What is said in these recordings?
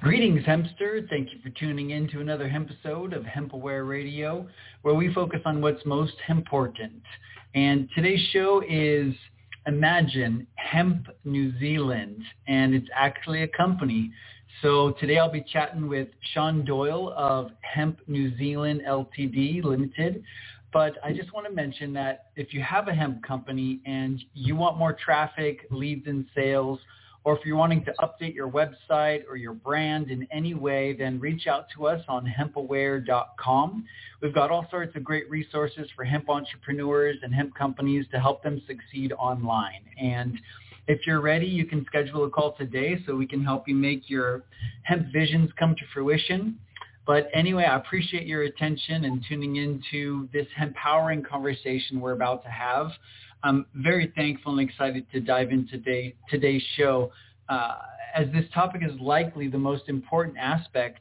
Greetings, Hempster. Thank you for tuning in to another episode of HempAware Radio, where we focus on what's most important. And today's show is Imagine Hemp New Zealand, and it's actually a company. So today I'll be chatting with Sean Doyle of Hemp New Zealand Ltd Limited. But I just want to mention that if you have a hemp company and you want more traffic, leads, and sales, or if you're wanting to update your website or your brand in any way, then reach out to us on hempaware.com. We've got all sorts of great resources for hemp entrepreneurs and hemp companies to help them succeed online. And if you're ready, you can schedule a call today so we can help you make your hemp visions come to fruition. But anyway, I appreciate your attention and tuning into this empowering conversation we're about to have. I'm very thankful and excited to dive into today, today's show, uh, as this topic is likely the most important aspect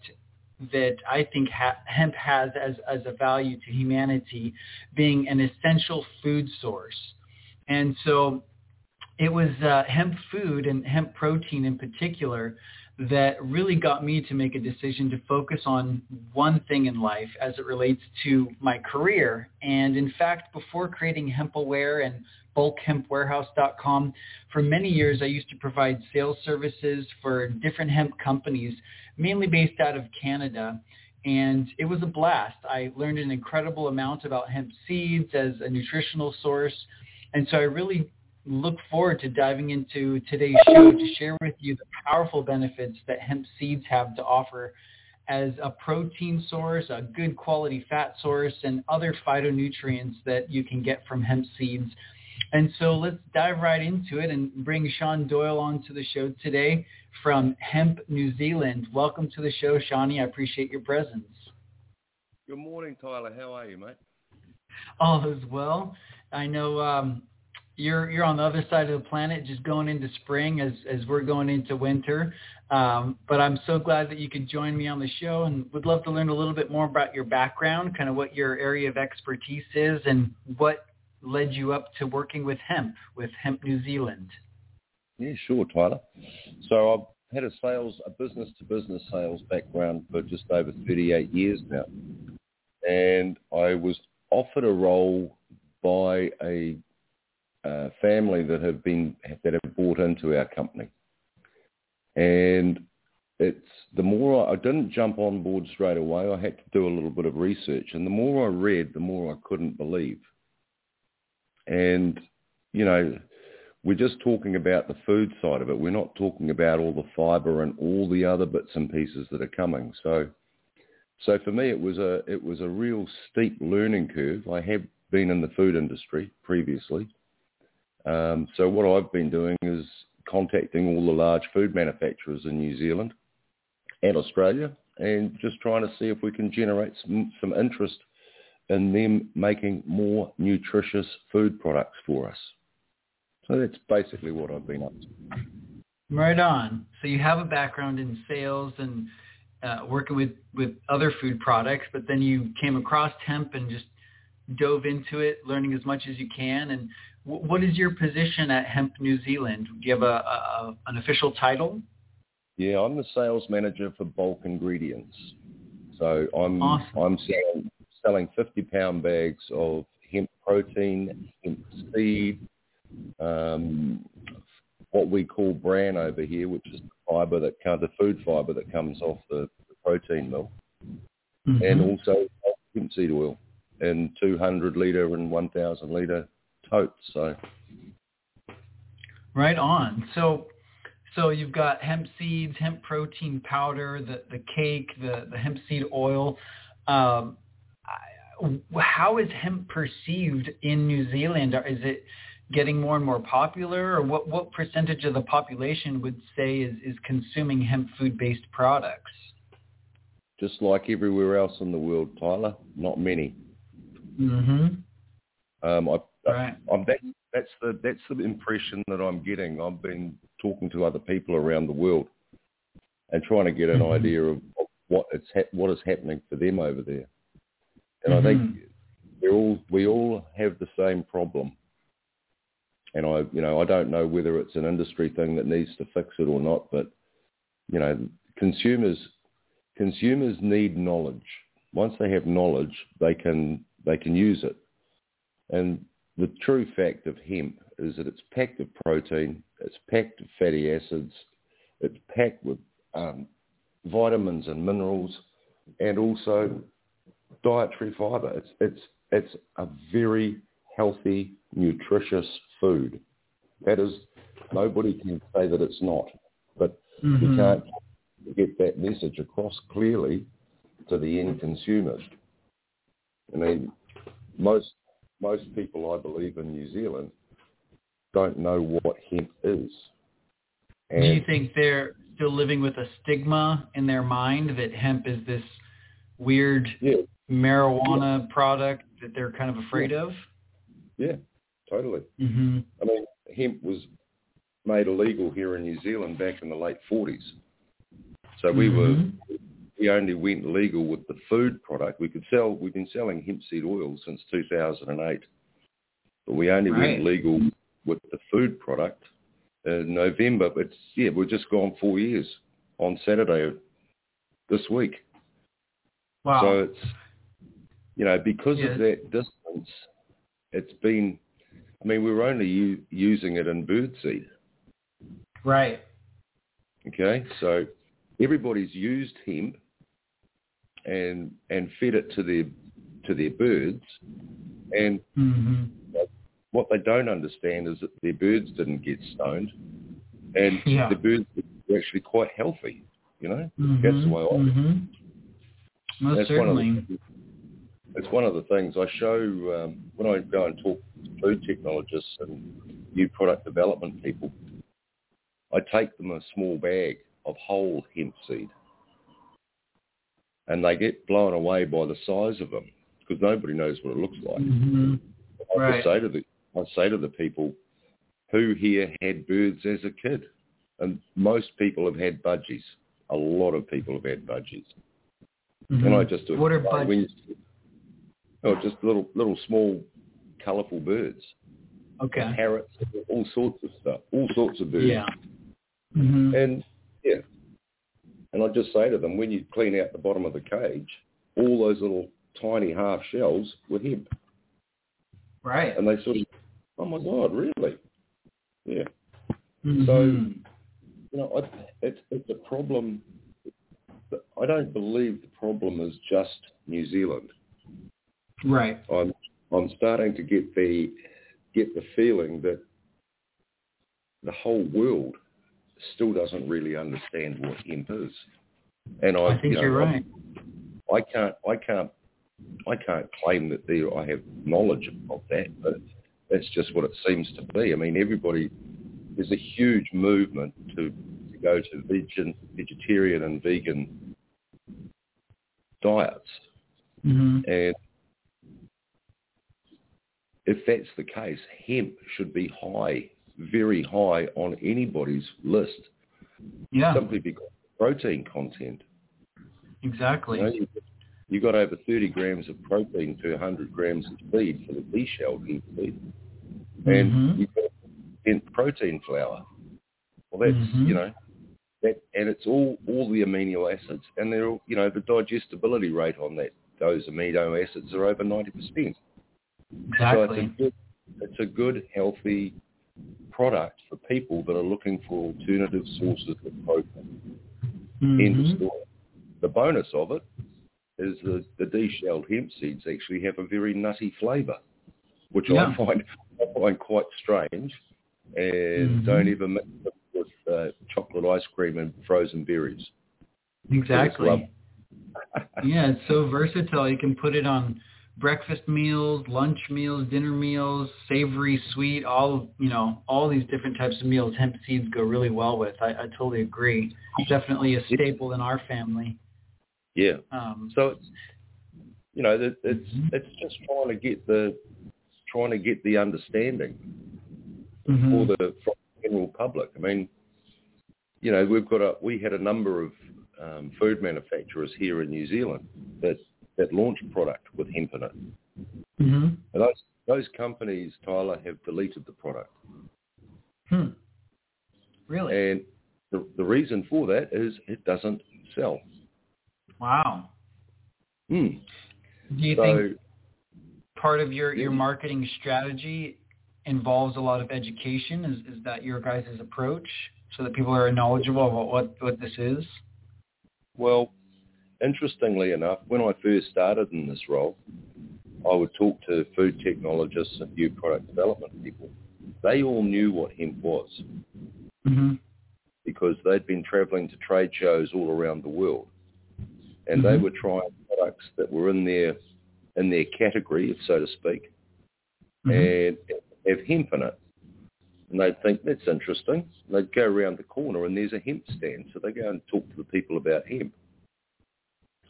that I think ha- hemp has as, as a value to humanity, being an essential food source. And so it was uh, hemp food and hemp protein in particular that really got me to make a decision to focus on one thing in life as it relates to my career. And in fact, before creating HempAware and bulkhempwarehouse.com, for many years I used to provide sales services for different hemp companies, mainly based out of Canada. And it was a blast. I learned an incredible amount about hemp seeds as a nutritional source. And so I really look forward to diving into today's show to share with you the powerful benefits that hemp seeds have to offer as a protein source, a good quality fat source, and other phytonutrients that you can get from hemp seeds. And so let's dive right into it and bring Sean Doyle onto the show today from Hemp New Zealand. Welcome to the show, Shawnee. I appreciate your presence. Good morning, Tyler. How are you, mate? All is well. I know um, you're you're on the other side of the planet, just going into spring as as we're going into winter. Um, but I'm so glad that you could join me on the show, and would love to learn a little bit more about your background, kind of what your area of expertise is, and what led you up to working with hemp with Hemp New Zealand. Yeah, sure, Tyler. So I've had a sales, a business to business sales background for just over 38 years now, and I was offered a role by a uh, family that have been that have bought into our company, and it's the more I, I didn't jump on board straight away. I had to do a little bit of research, and the more I read, the more I couldn't believe. And you know, we're just talking about the food side of it. We're not talking about all the fiber and all the other bits and pieces that are coming. So, so for me, it was a it was a real steep learning curve. I have been in the food industry previously, um, so what I've been doing is contacting all the large food manufacturers in New Zealand and Australia and just trying to see if we can generate some, some interest in them making more nutritious food products for us. So that's basically what I've been up to. Right on. So you have a background in sales and uh, working with, with other food products, but then you came across hemp and just dove into it, learning as much as you can. And what is your position at Hemp New Zealand? Do you have a, a an official title? Yeah, I'm the sales manager for bulk ingredients. So I'm awesome. I'm selling selling 50 pound bags of hemp protein, hemp seed, um, what we call bran over here, which is the fiber that comes, the food fiber that comes off the, the protein milk, mm-hmm. and also hemp seed oil in 200 liter and 1,000 liter totes. So right on. So so you've got hemp seeds, hemp protein powder, the the cake, the the hemp seed oil. Um, how is hemp perceived in New Zealand? Is it getting more and more popular, or what what percentage of the population would say is is consuming hemp food based products? Just like everywhere else in the world, Tyler, not many. Mm-hmm. Um, I Right. Um, that, that's the that's the impression that I'm getting. I've been talking to other people around the world and trying to get an mm-hmm. idea of, what it's ha- what is happening for them over there. And mm-hmm. I think mm-hmm. we all we all have the same problem. And I you know I don't know whether it's an industry thing that needs to fix it or not, but you know consumers consumers need knowledge. Once they have knowledge, they can they can use it. And the true fact of hemp is that it's packed with protein, it's packed with fatty acids, it's packed with um, vitamins and minerals, and also dietary fiber. It's it's it's a very healthy, nutritious food. That is, nobody can say that it's not, but mm-hmm. we can't get that message across clearly to the end consumers. I mean, most most people, I believe, in New Zealand don't know what hemp is. And Do you think they're still living with a stigma in their mind that hemp is this weird yeah. marijuana yeah. product that they're kind of afraid yeah. of? Yeah, totally. Mm-hmm. I mean, hemp was made illegal here in New Zealand back in the late 40s. So we mm-hmm. were we only went legal with the food product. We could sell. We've been selling hemp seed oil since 2008, but we only right. went legal with the food product in November. But yeah, we've just gone four years on Saturday this week. Wow. So it's you know because yeah. of that distance, it's been. I mean, we were only u- using it in birdseed. Right. Okay, so everybody's used hemp and and fed it to their to their birds, and mm-hmm. what they don't understand is that their birds didn't get stoned, and yeah. the birds were actually quite healthy. You know, mm-hmm. that's the way I. Mm-hmm. Most that's certainly. One of the, it's one of the things I show um, when I go and talk to food technologists and new product development people. I take them a small bag of whole hemp seed and they get blown away by the size of them because nobody knows what it looks like. Mm-hmm. I right. say to the I say to the people, who here had birds as a kid? And most people have had budgies. A lot of people have had budgies. Mm-hmm. And I just what are budgies? oh, just little little small, colourful birds. Okay. Parrots, all sorts of stuff, all sorts of birds. Yeah. Mm-hmm. And yeah, and I just say to them, when you clean out the bottom of the cage, all those little tiny half shells were hemp. Right. And they sort of, oh my God, really? Yeah. Mm-hmm. So, you know, I, it's, it's a problem. I don't believe the problem is just New Zealand. Right. I'm I'm starting to get the get the feeling that the whole world still doesn't really understand what hemp is. And I, I think you know, you're right. I can't, I can't, I can't claim that there I have knowledge of that, but that's just what it seems to be. I mean, everybody, there's a huge movement to, to go to vegan, vegetarian and vegan diets, mm-hmm. and if that's the case, hemp should be high very high on anybody's list. Yeah. Simply because of protein content. Exactly. You, know, you, got over 30 grams of protein per 100 grams of feed for the de-shelled hemp seed. And mm-hmm. you've got in protein flour. Well, that's, mm-hmm. you know, that, and it's all, all the amino acids. And they're all, you know, the digestibility rate on that, those amino acids are over 90%. Exactly. So it's a good, it's a good healthy product for people that are looking for alternative sources of protein mm-hmm. in the store. The bonus of it is the, the de-shelled hemp seeds actually have a very nutty flavour, which yeah. I find I find quite strange, and mm-hmm. don't even mix them with uh, chocolate ice cream and frozen berries. Exactly. yeah, it's so versatile. You can put it on breakfast meals, lunch meals, dinner meals, savory, sweet, all you know, all these different types of meals hemp seeds go really well with. I, I totally agree. It's definitely a staple in our family. Yeah. Um, so it's you know it's mm-hmm. it's just trying to get the trying to get the understanding mm-hmm. for the for the general public. I mean, you know, we've got a we had a number of um, food manufacturers here in New Zealand that that launch product with hemp in it. Mm-hmm. those those companies, Tyler, have deleted the product. Hmm. Really? And the, the reason for that is it doesn't sell. Wow. Hmm. Do you So think part of your, your marketing strategy involves a lot of education? Is, is that your guys' approach so that people are knowledgeable about what, what this is? Well, interestingly enough, when I first started in this role, I would talk to food technologists and new product development people. They all knew what hemp was Mm-hmm. because they'd been traveling to trade shows all around the world. And they Mhm. were trying products that were in their in their category, so to speak, Mm-hmm. and have hemp in it. And they'd think, that's interesting. They'd go around the corner and there's a hemp stand. So they go and talk to the people about hemp.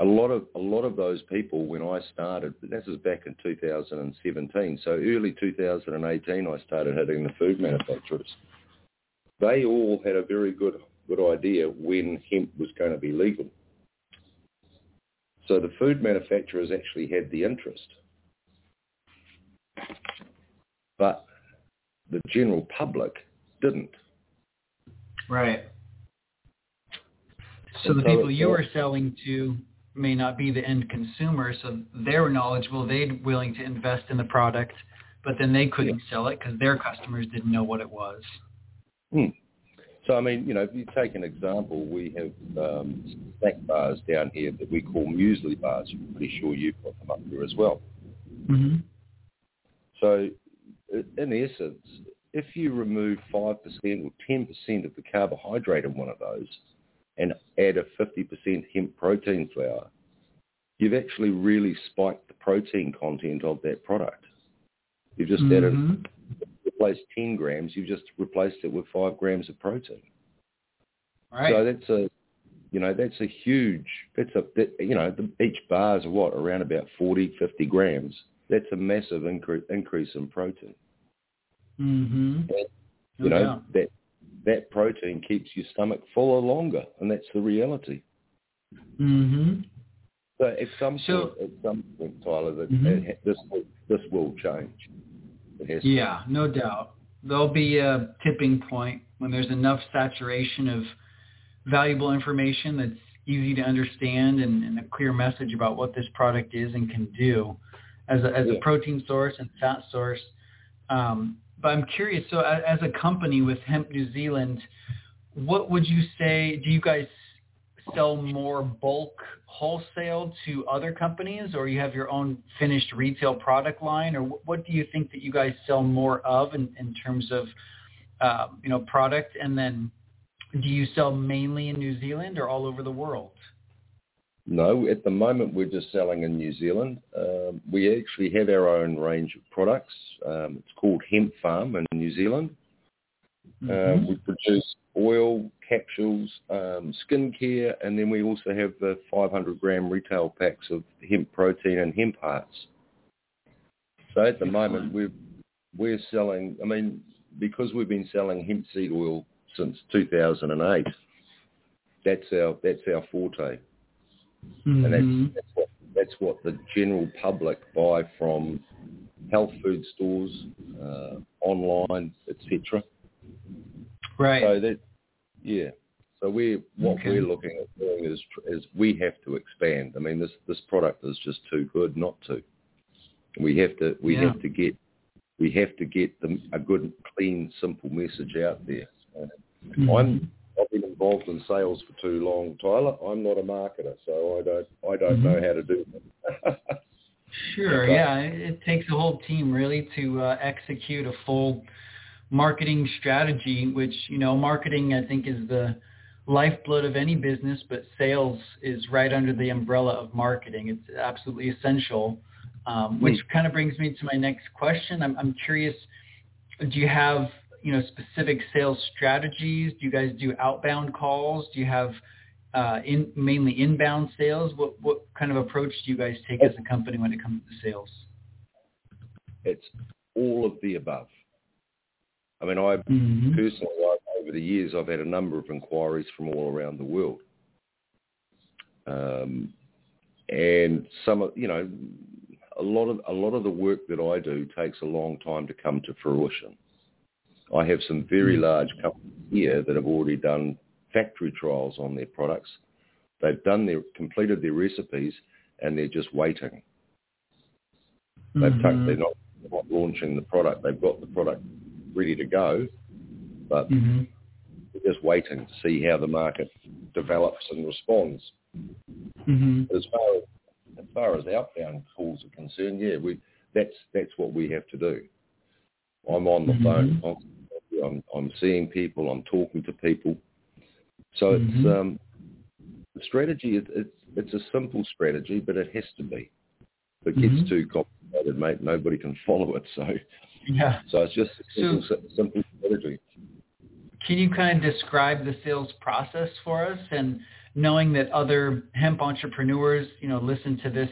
A lot of a lot of those people when I started, this is back in 2017. So early 2018, I started hitting the food manufacturers. They all had a very good good idea when hemp was going to be legal. So the food manufacturers actually had the interest. But the general public didn't. Right. So And the people you were selling to may not be the end consumer, so they were knowledgeable, they're willing to invest in the product, but then they couldn't sell it because their customers didn't know what it was. Hmm. So I mean, you know, if you take an example, we have um, snack bars down here that we call muesli bars. I'm pretty sure you've got them up here as well. Mm-hmm. So in essence, if you remove 5% or 10% of the carbohydrate in one of those and add a 50% hemp protein flour, you've actually really spiked the protein content of that product. You've just added, Mhm. replaced 10 grams, you've just replaced it with 5 grams of protein. Right. So that's a, you know, that's a huge, that's a, that, you know, the, each bar is what, around about 40, 50 grams. That's a massive incre- increase in protein. mm-hmm. You know, that that protein keeps your stomach fuller longer, and that's the reality. Mm-hmm. So at some So- point, at some point, Tyler, that Mhm. it this will, this will change. Has to. Yeah, no doubt. There'll be a tipping point when there's enough saturation of valuable information that's easy to understand and, and a clear message about what this product is and can do as a, as a protein source and fat source. Um, but I'm curious, so as a company with Hemp New Zealand, what would you say, do you guys sell more bulk wholesale to other companies or you have your own finished retail product line or what do you think that you guys sell more of in, in terms of uh, you know product and then do you sell mainly in New Zealand or all over the world? No, at the moment we're just selling in New Zealand. Um, we actually have our own range of products. Um, it's called Hemp Farm in New Zealand. Mm-hmm. Um, we produce oil, capsules, um, skincare, and then we also have the 500 gram retail packs of hemp protein and hemp hearts. So at the moment we're we're selling. I mean, because we've been selling hemp seed oil since 2008, that's our that's our forte, and Mhm. that's that's what that's what the general public buy from health food stores, uh, online, etc. right. So that, yeah. So we what Okay. we're looking at doing is is we have to expand. I mean, this this product is just too good not to. We have to we Yeah. have to get we have to get them a good, clean, simple message out there. Uh, Mhm. I'm I've been involved in sales for too long, Tyler. I'm not a marketer, so I don't I don't Mhm. know how to do that. Sure. But- Yeah, it, it takes a whole team really to uh, execute a full marketing strategy. Which you know, marketing I think is the lifeblood of any business, but sales is right under the umbrella of marketing. It's absolutely essential. Um, which kind of brings me to my next question. I'm, I'm curious. Do you have you know specific sales strategies? Do you guys do outbound calls? Do you have uh, in mainly inbound sales? What what kind of approach do you guys take as a company when it comes to sales? it's all of the above. I mean, I Mm-hmm. personally, over the years, I've had a number of inquiries from all around the world. Um, and some of, you know, a lot of, a lot of the work that I do takes a long time to come to fruition. I have some very large companies here that have already done factory trials on their products. They've done their completed their recipes, and they're just waiting. They've mm-hmm. they're not, not launching the product. They've got the product ready to go, but mm-hmm. they're just waiting to see how the market develops and responds. Mm-hmm. As far as as far as outbound calls are concerned, yeah, we that's that's what we have to do. I'm on the mm-hmm. phone constantly. I'm I'm seeing people. I'm talking to people. So mm-hmm. it's um, the strategy. It, it's it's a simple strategy, but it has to be. If it gets mm-hmm. too complicated, mate, nobody can follow it. So yeah. So it's just a so, simple strategy. Can you kind of describe the sales process for us and knowing that other hemp entrepreneurs, you know, listen to this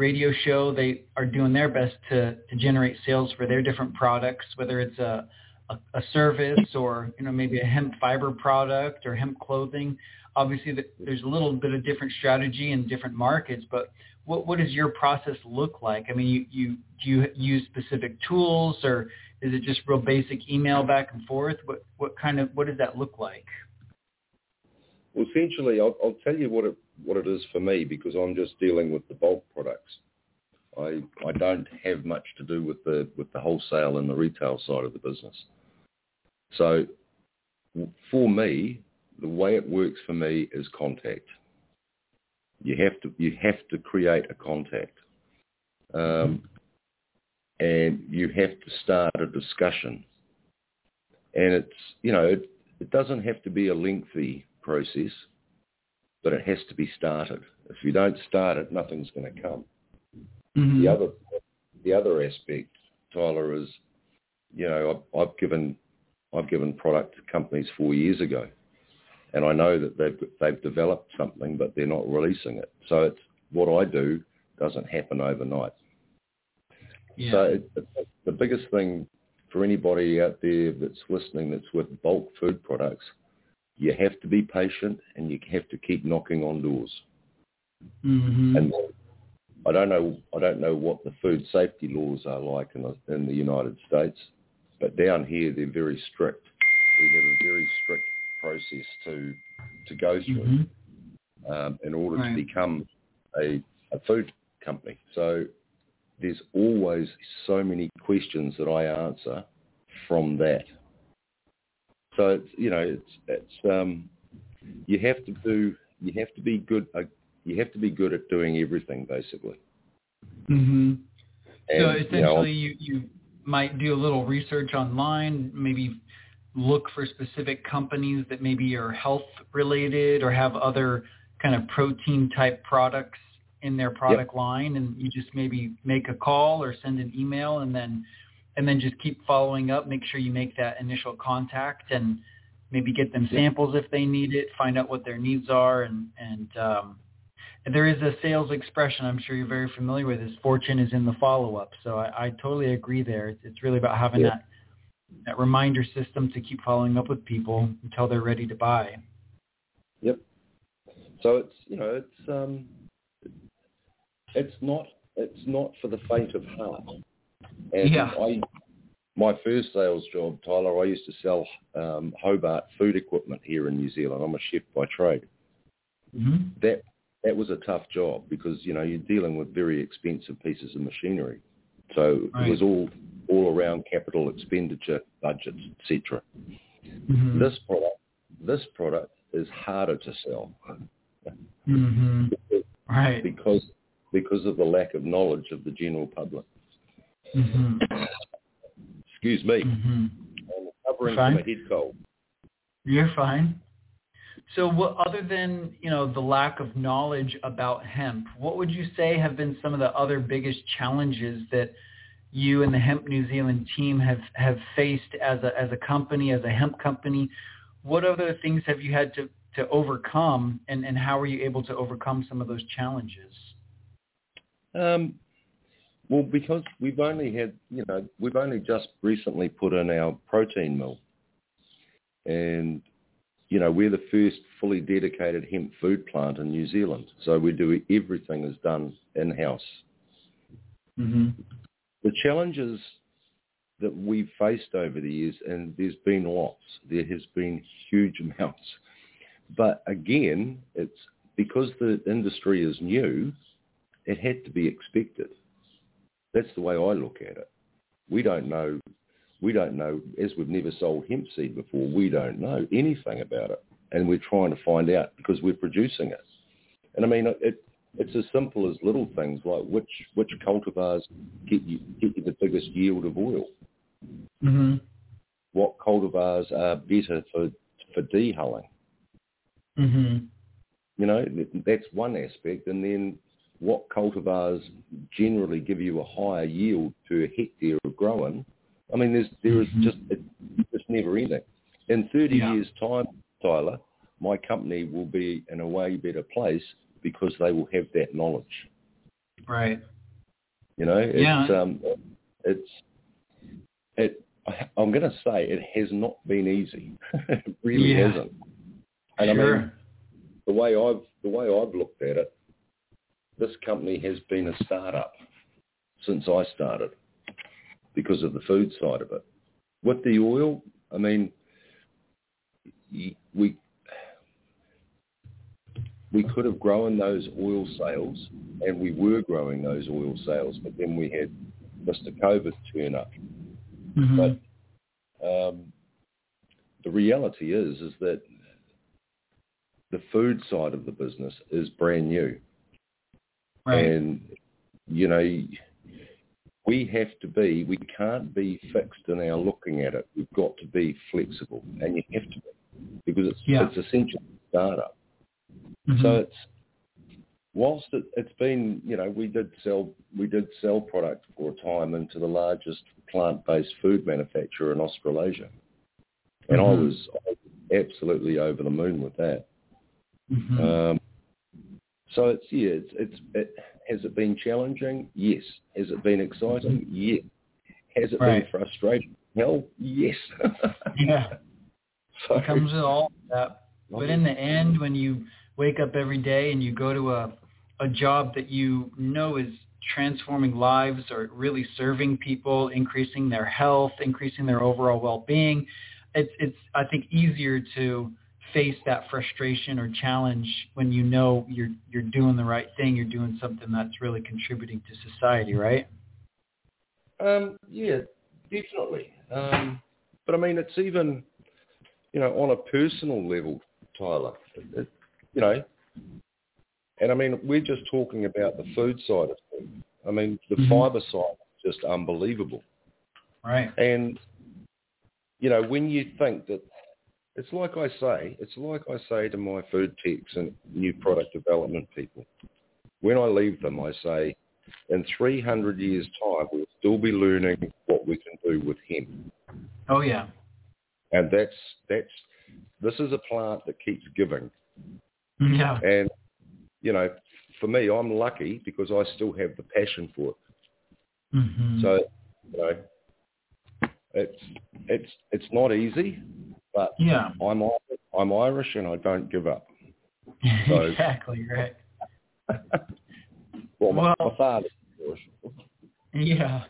radio show, they are doing their best to, to generate sales for their different products, whether it's a, a, a service or, you know, maybe a hemp fiber product or hemp clothing. Obviously, there's a little bit of different strategy in different markets, but what, what does your process look like? I mean, you, you, do you use specific tools or is it just real basic email back and forth? What, what kind of, what does that look like? Well, essentially, I'll, I'll tell you what it what it is for me because I'm just dealing with the bulk products. I I don't have much to do with the with the wholesale and the retail side of the business. So, for me, the way it works for me is contact. You have to you have to create a contact, um, and you have to start a discussion. And it's you know it, it doesn't have to be a lengthy process, but it has to be started. If you don't start it, nothing's going to come. Mm-hmm. The other the other aspect, Tyler, is you know I've, I've given I've given product to companies four years ago, and I know that they've they've developed something, but they're not releasing it. So it's what I do doesn't happen overnight. Yeah. So it, it, the biggest thing for anybody out there that's listening that's with bulk food products you have to be patient and you have to keep knocking on doors. Mm-hmm. And I don't know, I don't know what the food safety laws are like in the, in the United States, but down here they're very strict. We have a very strict process to to go through mm-hmm. um, in order right. to become a, a food company. So there's always so many questions that I answer from that. So it's you know it's it's um, you have to do you have to be good uh, you have to be good at doing everything basically. Mhm. So essentially, you, know, you you might do a little research online, maybe look for specific companies that maybe are health related or have other kind of protein type products in their product yep. line and you just maybe make a call or send an email and then and then just keep following up. Make sure you make that initial contact and maybe get them samples if they need it. Find out what their needs are, and and, um, there is a sales expression I'm sure you're very familiar with. Is fortune is in the follow up. So I, I totally agree there. It's, it's really about having yeah. that that reminder system to keep following up with people until they're ready to buy. Yep. So it's you know it's um it's not it's not for the faint of heart. And yeah. I, my first sales job, Tyler, I used to sell um, Hobart food equipment here in New Zealand. I'm a chef by trade. Mm-hmm. That that was a tough job because you know you're dealing with very expensive pieces of machinery, so right. it was all all around capital expenditure budgets, etc. Mm-hmm. This product, this product is harder to sell. mm-hmm. Right. Because because of the lack of knowledge of the general public. Mm-hmm. Excuse me. Mm-hmm. I'm recovering from a head cold. You're fine. So what, other than, you know, the lack of knowledge about hemp, what would you say have been some of the other biggest challenges that you and the Hemp New Zealand team have, have faced as a, as a company, as a hemp company? What other things have you had to, to overcome and, and how were you able to overcome some of those challenges? Um, well, because we've only had, you know, we've only just recently put in our protein mill. And, you know, we're the first fully dedicated hemp food plant in New Zealand. So we do everything is done in-house. Mm-hmm. The challenges that we've faced over the years, and there's been lots, there has been huge amounts. but again, it's because the industry is new, it had to be expected. That's the way I look at it. We don't know, we don't know, as we've never sold hemp seed before, we don't know anything about it. And we're trying to find out because we're producing it. And I mean, it, it's as simple as little things like which, which cultivars get you, get you the biggest yield of oil. Mm-hmm. What cultivars are better for, for dehulling. Mm-hmm. You know, that's one aspect. And then what cultivars generally give you a higher yield per hectare of growing. I mean, there's there is Mhm. just it's just never ending. In 30 Yeah. years' time, Tyler, my company will be in a way better place because they will have that knowledge. Right. You know, it's Yeah. um, it's it. I'm going to say it has not been easy. it really Yeah. hasn't. And I sure. mean, the way I've the way I've looked at it, this company has been a startup since I started because of the food side of it. With the oil, I mean, we we could have grown those oil sales, and we were growing those oil sales, but then we had Mr. COVID turn up. Mhm. But um, the reality is, is that the food side of the business is brand new, right. and you know, we have to be, we can't be fixed in our looking at it. We've got to be flexible, and you have to be because it's Yeah. it's essentially a startup. Mhm. So it's whilst it, it's been, you know, we did sell we did sell product for a time into the largest plant-based food manufacturer in Australasia, and I Mhm. was I was absolutely over the moon with that. Mhm. Um, so it's yeah, it's, it's it has it been challenging? Yes. Has it been exciting? Mm-hmm. Yes. Has it Right. been frustrating? Hell, yes. yeah. so, It comes with all that. But in the end, when you wake up every day and you go to a, a job that you know is transforming lives or really serving people, increasing their health, increasing their overall well-being, it's, it's I think, easier to face that frustration or challenge when you know you're you're doing the right thing, you're doing something that's really contributing to society, right? Um, yeah, definitely. Um, but I mean, it's even, you know, on a personal level, Tyler. It, you know, and I mean, we're just talking about the food side of things. I mean, the Mhm. fibre side is just unbelievable. Right. And you know, when you think that, it's like I say, it's like I say to my food techs and new product development people. When I leave them, I say, in 300 years' time, we'll still be learning what we can do with hemp. Oh yeah. And that's that's this is a plant that keeps giving. Yeah. And you know, for me, I'm lucky because I still have the passion for it. Mhm. So, you know, it's it's it's not easy, but yeah. I'm Irish, I'm Irish and I don't give up. So- exactly right. Well, my, Well- my father's Irish. Yeah.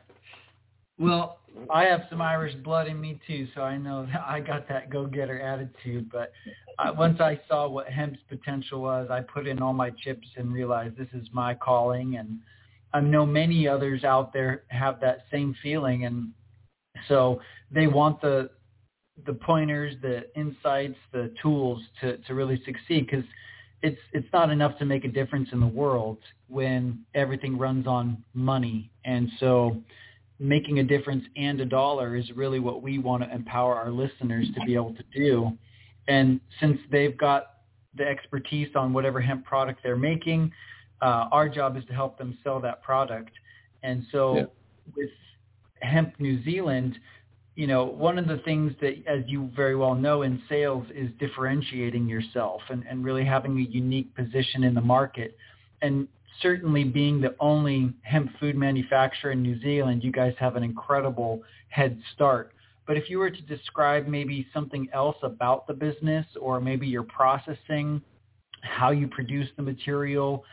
Well, I have some Irish blood in me too, so I know that I got that go-getter attitude. But uh, once I saw what hemp's potential was, I put in all my chips and realized this is my calling. And I know many others out there have that same feeling, and so they want the the pointers, the insights, the tools to to really succeed because it's it's not enough to make a difference in the world when everything runs on money. And so making a difference and a dollar is really what we want to empower our listeners to be able to do. And since they've got the expertise on whatever hemp product they're making, uh, our job is to help them sell that product. And so Yeah. with Hemp New Zealand, you know, one of the things that, as you very well know in sales, is differentiating yourself and, and really having a unique position in the market. And certainly being the only hemp food manufacturer in New Zealand, you guys have an incredible head start. But if you were to describe maybe something else about the business or maybe your processing, how you produce the material,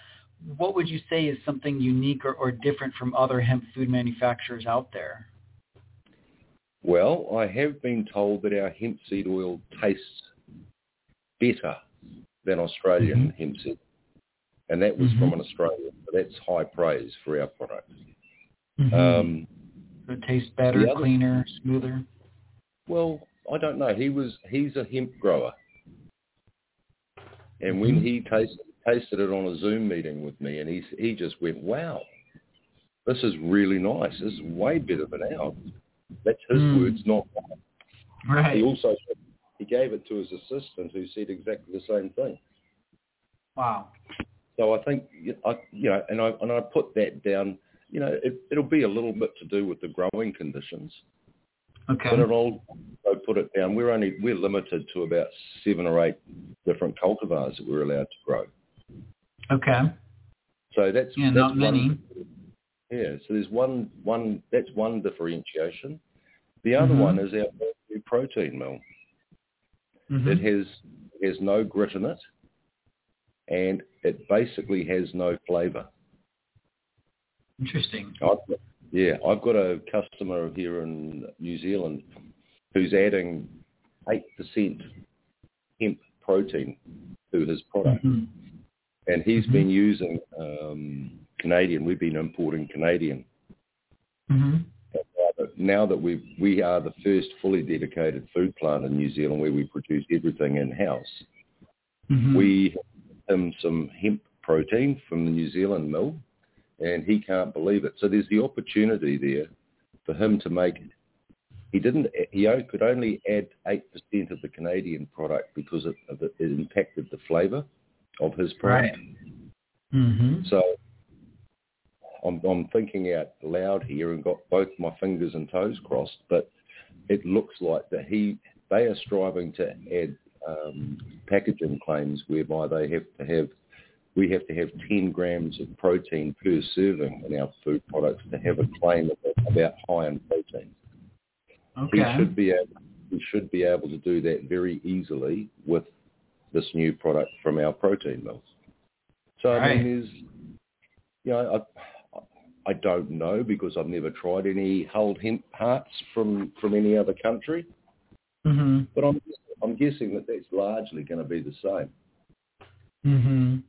what would you say is something unique or, or different from other hemp food manufacturers out there? Well, I have been told that our hemp seed oil tastes better than Australian hemp seed. And that was from an Australian. So that's high praise for our product. Mhm. Um, it tastes better, other- cleaner, smoother. well, I don't know. He was he's a hemp grower, and when Mhm. he tasted tasted it on a Zoom meeting with me, and he he just went, "Wow, this is really nice. This is way better than ours." That's his Mm. words, not mine. Right. He also he gave it to his assistant, who said exactly the same thing. Wow. So I think I you know, and I and I put that down. You know, it, it'll be a little bit to do with the growing conditions, Okay. but it'll also put it down. We're only we're limited to about seven or eight different cultivars that we're allowed to grow. Okay. So that's Yeah, that's not many. Yeah, so there's one one that's one differentiation. The other Mhm. one is our new protein mill. Mhm. It has has no grit in it, and it basically has no flavour. Interesting. I've got, yeah, I've got a customer here in New Zealand who's adding eight percent hemp protein to his product, Mhm. and he's Mhm. been using um, Canadian. We've been importing Canadian. Mhm. Now that we we are the first fully dedicated food plant in New Zealand where we produce everything in house, Mhm. we him some hemp protein from the New Zealand mill, and he can't believe it. So there's the opportunity there for him to make. He didn't. He could only add eight percent of the Canadian product because it, it, impacted the flavour of his product. Right. Mhm. So I'm, I'm thinking out loud here and got both my fingers and toes crossed, but it looks like that he they are striving to add um, packaging claims whereby they have to have we have to have 10 grams of protein per serving in our food products to have a claim about high in protein. He Okay. should be able, he should be able to do that very easily with this new product from our protein mills. So I Right. mean, there's, you know, I, I don't know because I've never tried any hulled hemp hearts from from any other country, Mhm. but I'm I'm guessing that that's largely going to be the same. Mhm.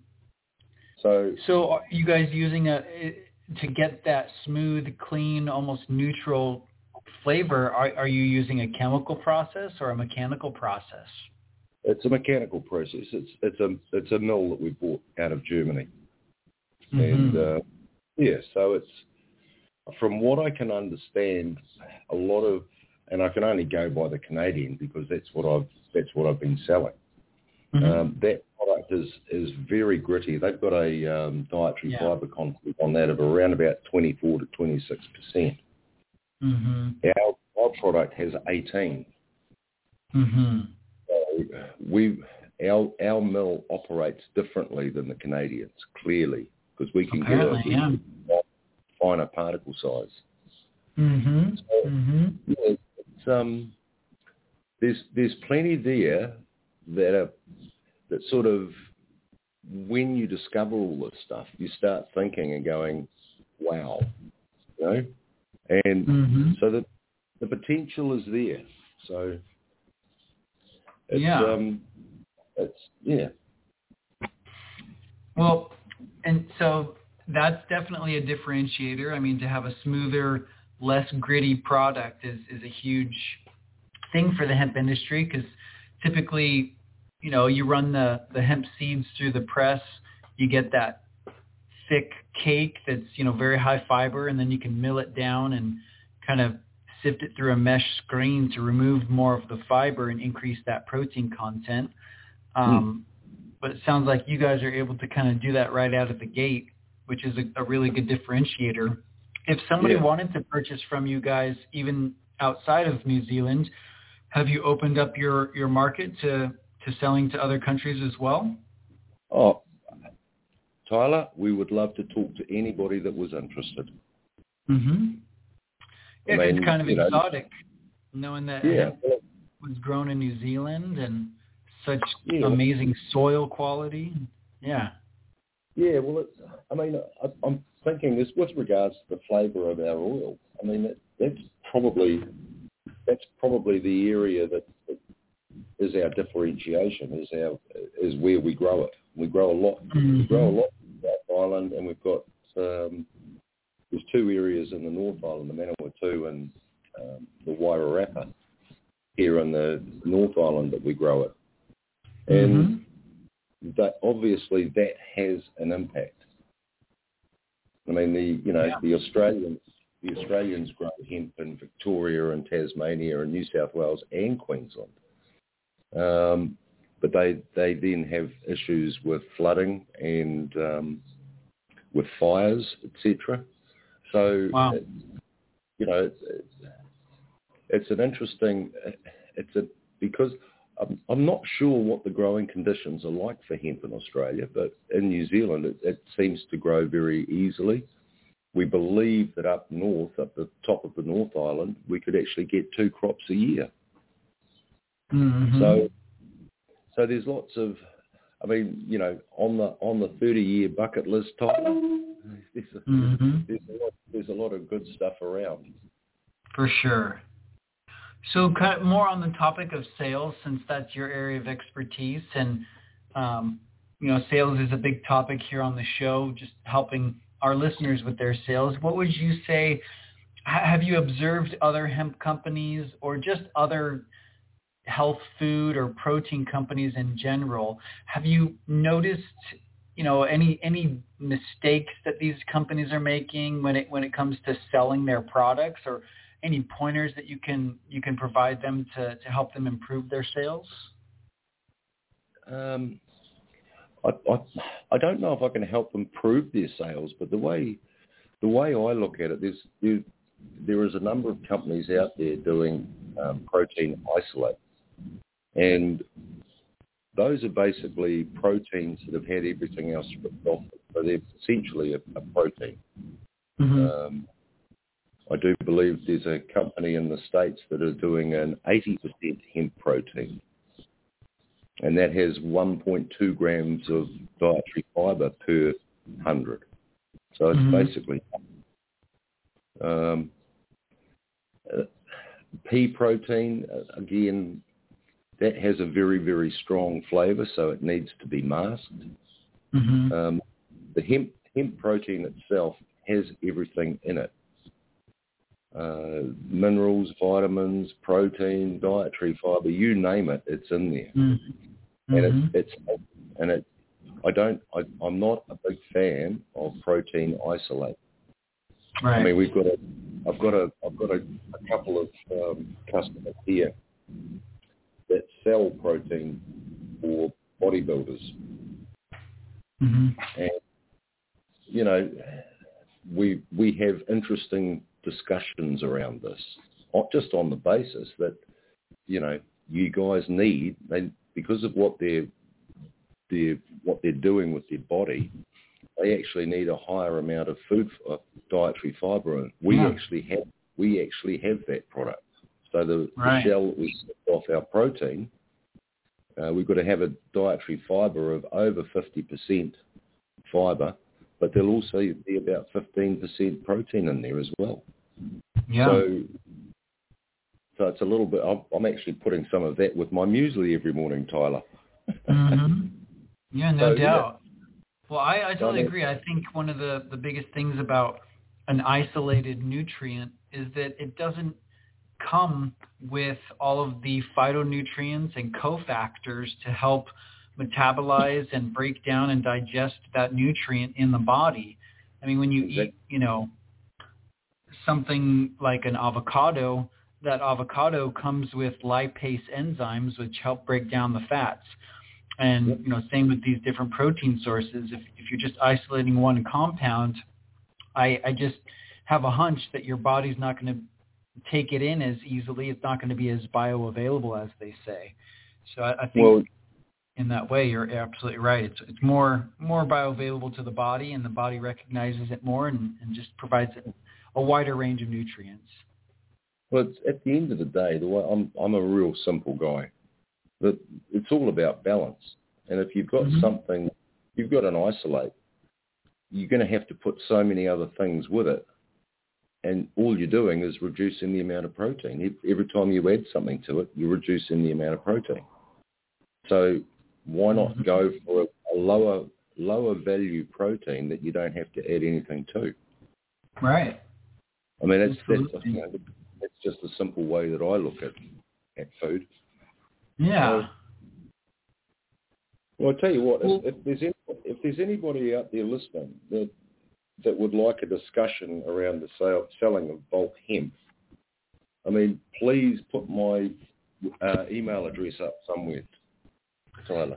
So So are you guys using a to get that smooth, clean, almost neutral flavor? Are are you using a chemical process or a mechanical process? it's a mechanical process. It's it's a it's a mill that we bought out of Germany. Mhm. and uh, yeah, so it's from what I can understand, a lot of, and I can only go by the Canadian because that's what I've that's what I've been selling. Mhm. Um, that product is is very gritty. They've got a um, dietary Yeah. fibre content on that of around about 24 to 26 percent. Mhm. Our our product has 18. Mhm. So we our our mill operates differently than the Canadians, clearly, because we can Apparently, get a yeah. finer particle size. Mhm. Mhm. Yeah, it's, um, there's there's plenty there that are that sort of when you discover all this stuff, you start thinking and going, "Wow," you know, and Mhm. so the the potential is there. So it's, Yeah. um, it's yeah, Well, and so that's definitely a differentiator. I mean, to have a smoother, less gritty product is, is a huge thing for the hemp industry because typically, you know, you run the, the hemp seeds through the press, you get that thick cake that's, you know, very high fiber, and then you can mill it down and kind of sift it through a mesh screen to remove more of the fiber and increase that protein content. Um, but it sounds like you guys are able to kind of do that right out of the gate, which is a, a really good differentiator. If somebody Yeah. wanted to purchase from you guys, even outside of New Zealand, have you opened up your, your market to, to selling to other countries as well? Oh, Tyler, we would love to talk to anybody that was interested. Mm-hmm. Yeah, 'cause mean, it's kind of you know- exotic, knowing that Yeah, hemp was grown in New Zealand and such Yeah. amazing soil quality. Yeah. yeah. Well, it's, I mean, I, I'm thinking this with regards to the flavour of our oil. I mean, that, that's probably that's probably the area that, that is our differentiation, is our is where we grow it. We grow a lot. Mm-hmm. We grow a lot in South Island, and we've got um, there's two areas in the North Island, the Manawatu and um, the Wairarapa here in the North Island that we grow it, and Mm-hmm. that obviously that has an impact. I mean, the you know Yeah. the Australians the Australians grow hemp in Victoria and Tasmania and New South Wales and Queensland, um, but they they then have issues with flooding and um, with fires, etc. So Wow. it- you know, it's, it's an interesting. It's a because I'm, I'm not sure what the growing conditions are like for hemp in Australia, but in New Zealand it, it seems to grow very easily. We believe that up north, up the top of the North Island, we could actually get two crops a year. Mhm. So, so there's lots of, I mean, you know, on the on the 30 year bucket list, Tyler, there's a, Mhm. there's a lot there's a lot of good stuff around. For sure. So kind of more on the topic of sales, since that's your area of expertise, and um, you know, sales is a big topic here on the show, just helping our listeners with their sales. What would you say? Have you observed other hemp companies or just other health food or protein companies in general? Have you noticed, you know, any any mistakes that these companies are making when it when it comes to selling their products, or any pointers that you can you can provide them to to help them improve their sales? Um, I, I I don't know if I can help improve their sales, but the way the way I look at it, there's there, there is a number of companies out there doing um, protein isolates, and those are basically proteins that have had everything else stripped off. So they're essentially a, a protein. Mm-hmm. Um, I do believe there's a company in the States that are doing an 80% hemp protein. And that has 1.2 grams of dietary fiber per 100. So it's Mhm. basically um, uh, pea protein, uh, again, that has a very, very strong flavor, so it needs to be masked. Mm-hmm. Um, the hemp hemp protein itself has everything in it: uh, minerals, vitamins, protein, dietary fiber. You name it, it's in there. Mm-hmm. And it's, it's and it. I don't. I, I'm not a big fan of protein isolate. right. I mean, we've got a. I've got a. I've got a, a couple of um, customers here that sell protein for bodybuilders. mm-hmm. and you know we we have interesting discussions around this not just on the basis that you know you guys need they because of what they're they're what they're doing with their body they actually need a higher amount of food uh, dietary fiber and we Yeah. actually have we actually have that product so the, Right. the shell that we set off our protein uh, we've got to have a dietary fiber of over 50% fiber, but there'll also be about 15% protein in there as well. Yeah. So, so it's a little bit. I'm, I'm actually putting some of that with my muesli every morning, Tyler. hmm Yeah, no So, yeah. doubt. Well, I, I totally agree. I think one of the, the biggest things about an isolated nutrient is that it doesn't come with all of the phytonutrients and cofactors to help metabolize and break down and digest that nutrient in the body. I mean, when you eat, you know, something like an avocado, that avocado comes with lipase enzymes which help break down the fats. And you know, same with these different protein sources. If if you're just isolating one compound, I I just have a hunch that your body's not going to take it in as easily. It's not going to be as bioavailable as they say. So I, I think Well, in that way, you're absolutely right. It's it's more more bioavailable to the body, and the body recognizes it more and, and just provides it a wider range of nutrients. well, it's, at the end of the day, the way I'm I'm a real simple guy. That it's all about balance. And if you've got Mhm. something, you've got an isolate. You're going to have to put so many other things with it and all you're doing is reducing the amount of protein. Every time you add something to it, you're reducing the amount of protein. So why not mm-hmm. go for a, a lower lower value protein that you don't have to add anything to? Right. I mean, that's that's, you know, that's just a simple way that I look at at food. Yeah. So, well, I'll tell you what. Well, if, if there's any, if there's anybody out there listening that that would like a discussion around the sale, selling of bulk hemp, I mean, please put my uh, email address up somewhere.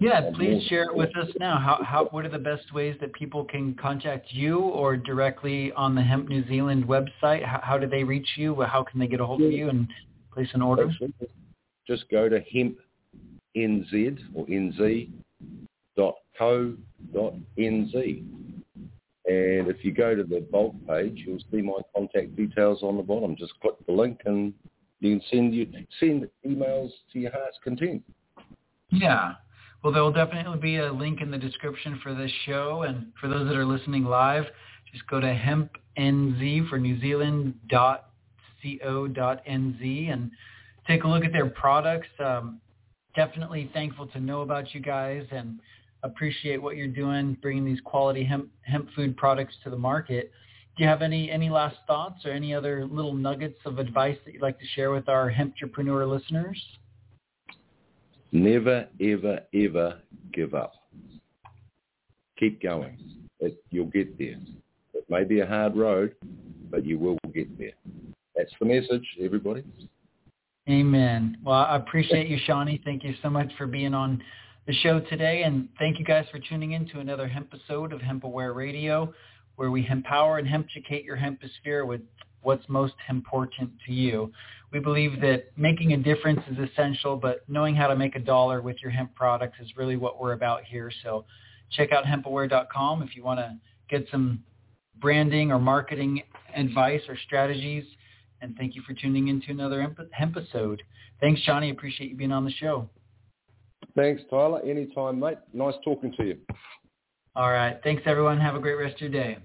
Yeah, please share it with us now. How, how, what are the best ways that people can contact you or directly on the Hemp New Zealand website? How, how do they reach you? How can they get a hold of you and place an order? Just go to hempnz or nz.co.nz. And if you go to the bulk page, you'll see my contact details on the bottom. Just click the link and you can send you send emails to your heart's content. Yeah. Well, there will definitely be a link in the description for this show. And for those that are listening live, just go to hempnz for New Zealand dot co.nz and take a look at their products. Um, definitely thankful to know about you guys and appreciate what you're doing, bringing these quality hemp, hemp food products to the market. Do you have any, any last thoughts or any other little nuggets of advice that you'd like to share with our hemprepreneur listeners? Never, ever, ever give up. Keep going. It, you'll get there. It may be a hard road, but you will get there. That's the message, everybody. Amen. Well, I appreciate you, Shawnee. Thank you so much for being on the show today. And thank you guys for tuning in to another hempisode of HempAware Radio, where we empower and hempeducate your hemposphere with what's most important to you. We believe that making a difference is essential, but knowing how to make a dollar with your hemp products is really what we're about here. So check out hempaware.com if you want to get some branding or marketing advice or strategies. And thank you for tuning in to another hemp episode. Thanks, Johnny. Appreciate you being on the show. Thanks, Tyler. Anytime, mate. Nice talking to you. All right. Thanks, everyone. Have a great rest of your day.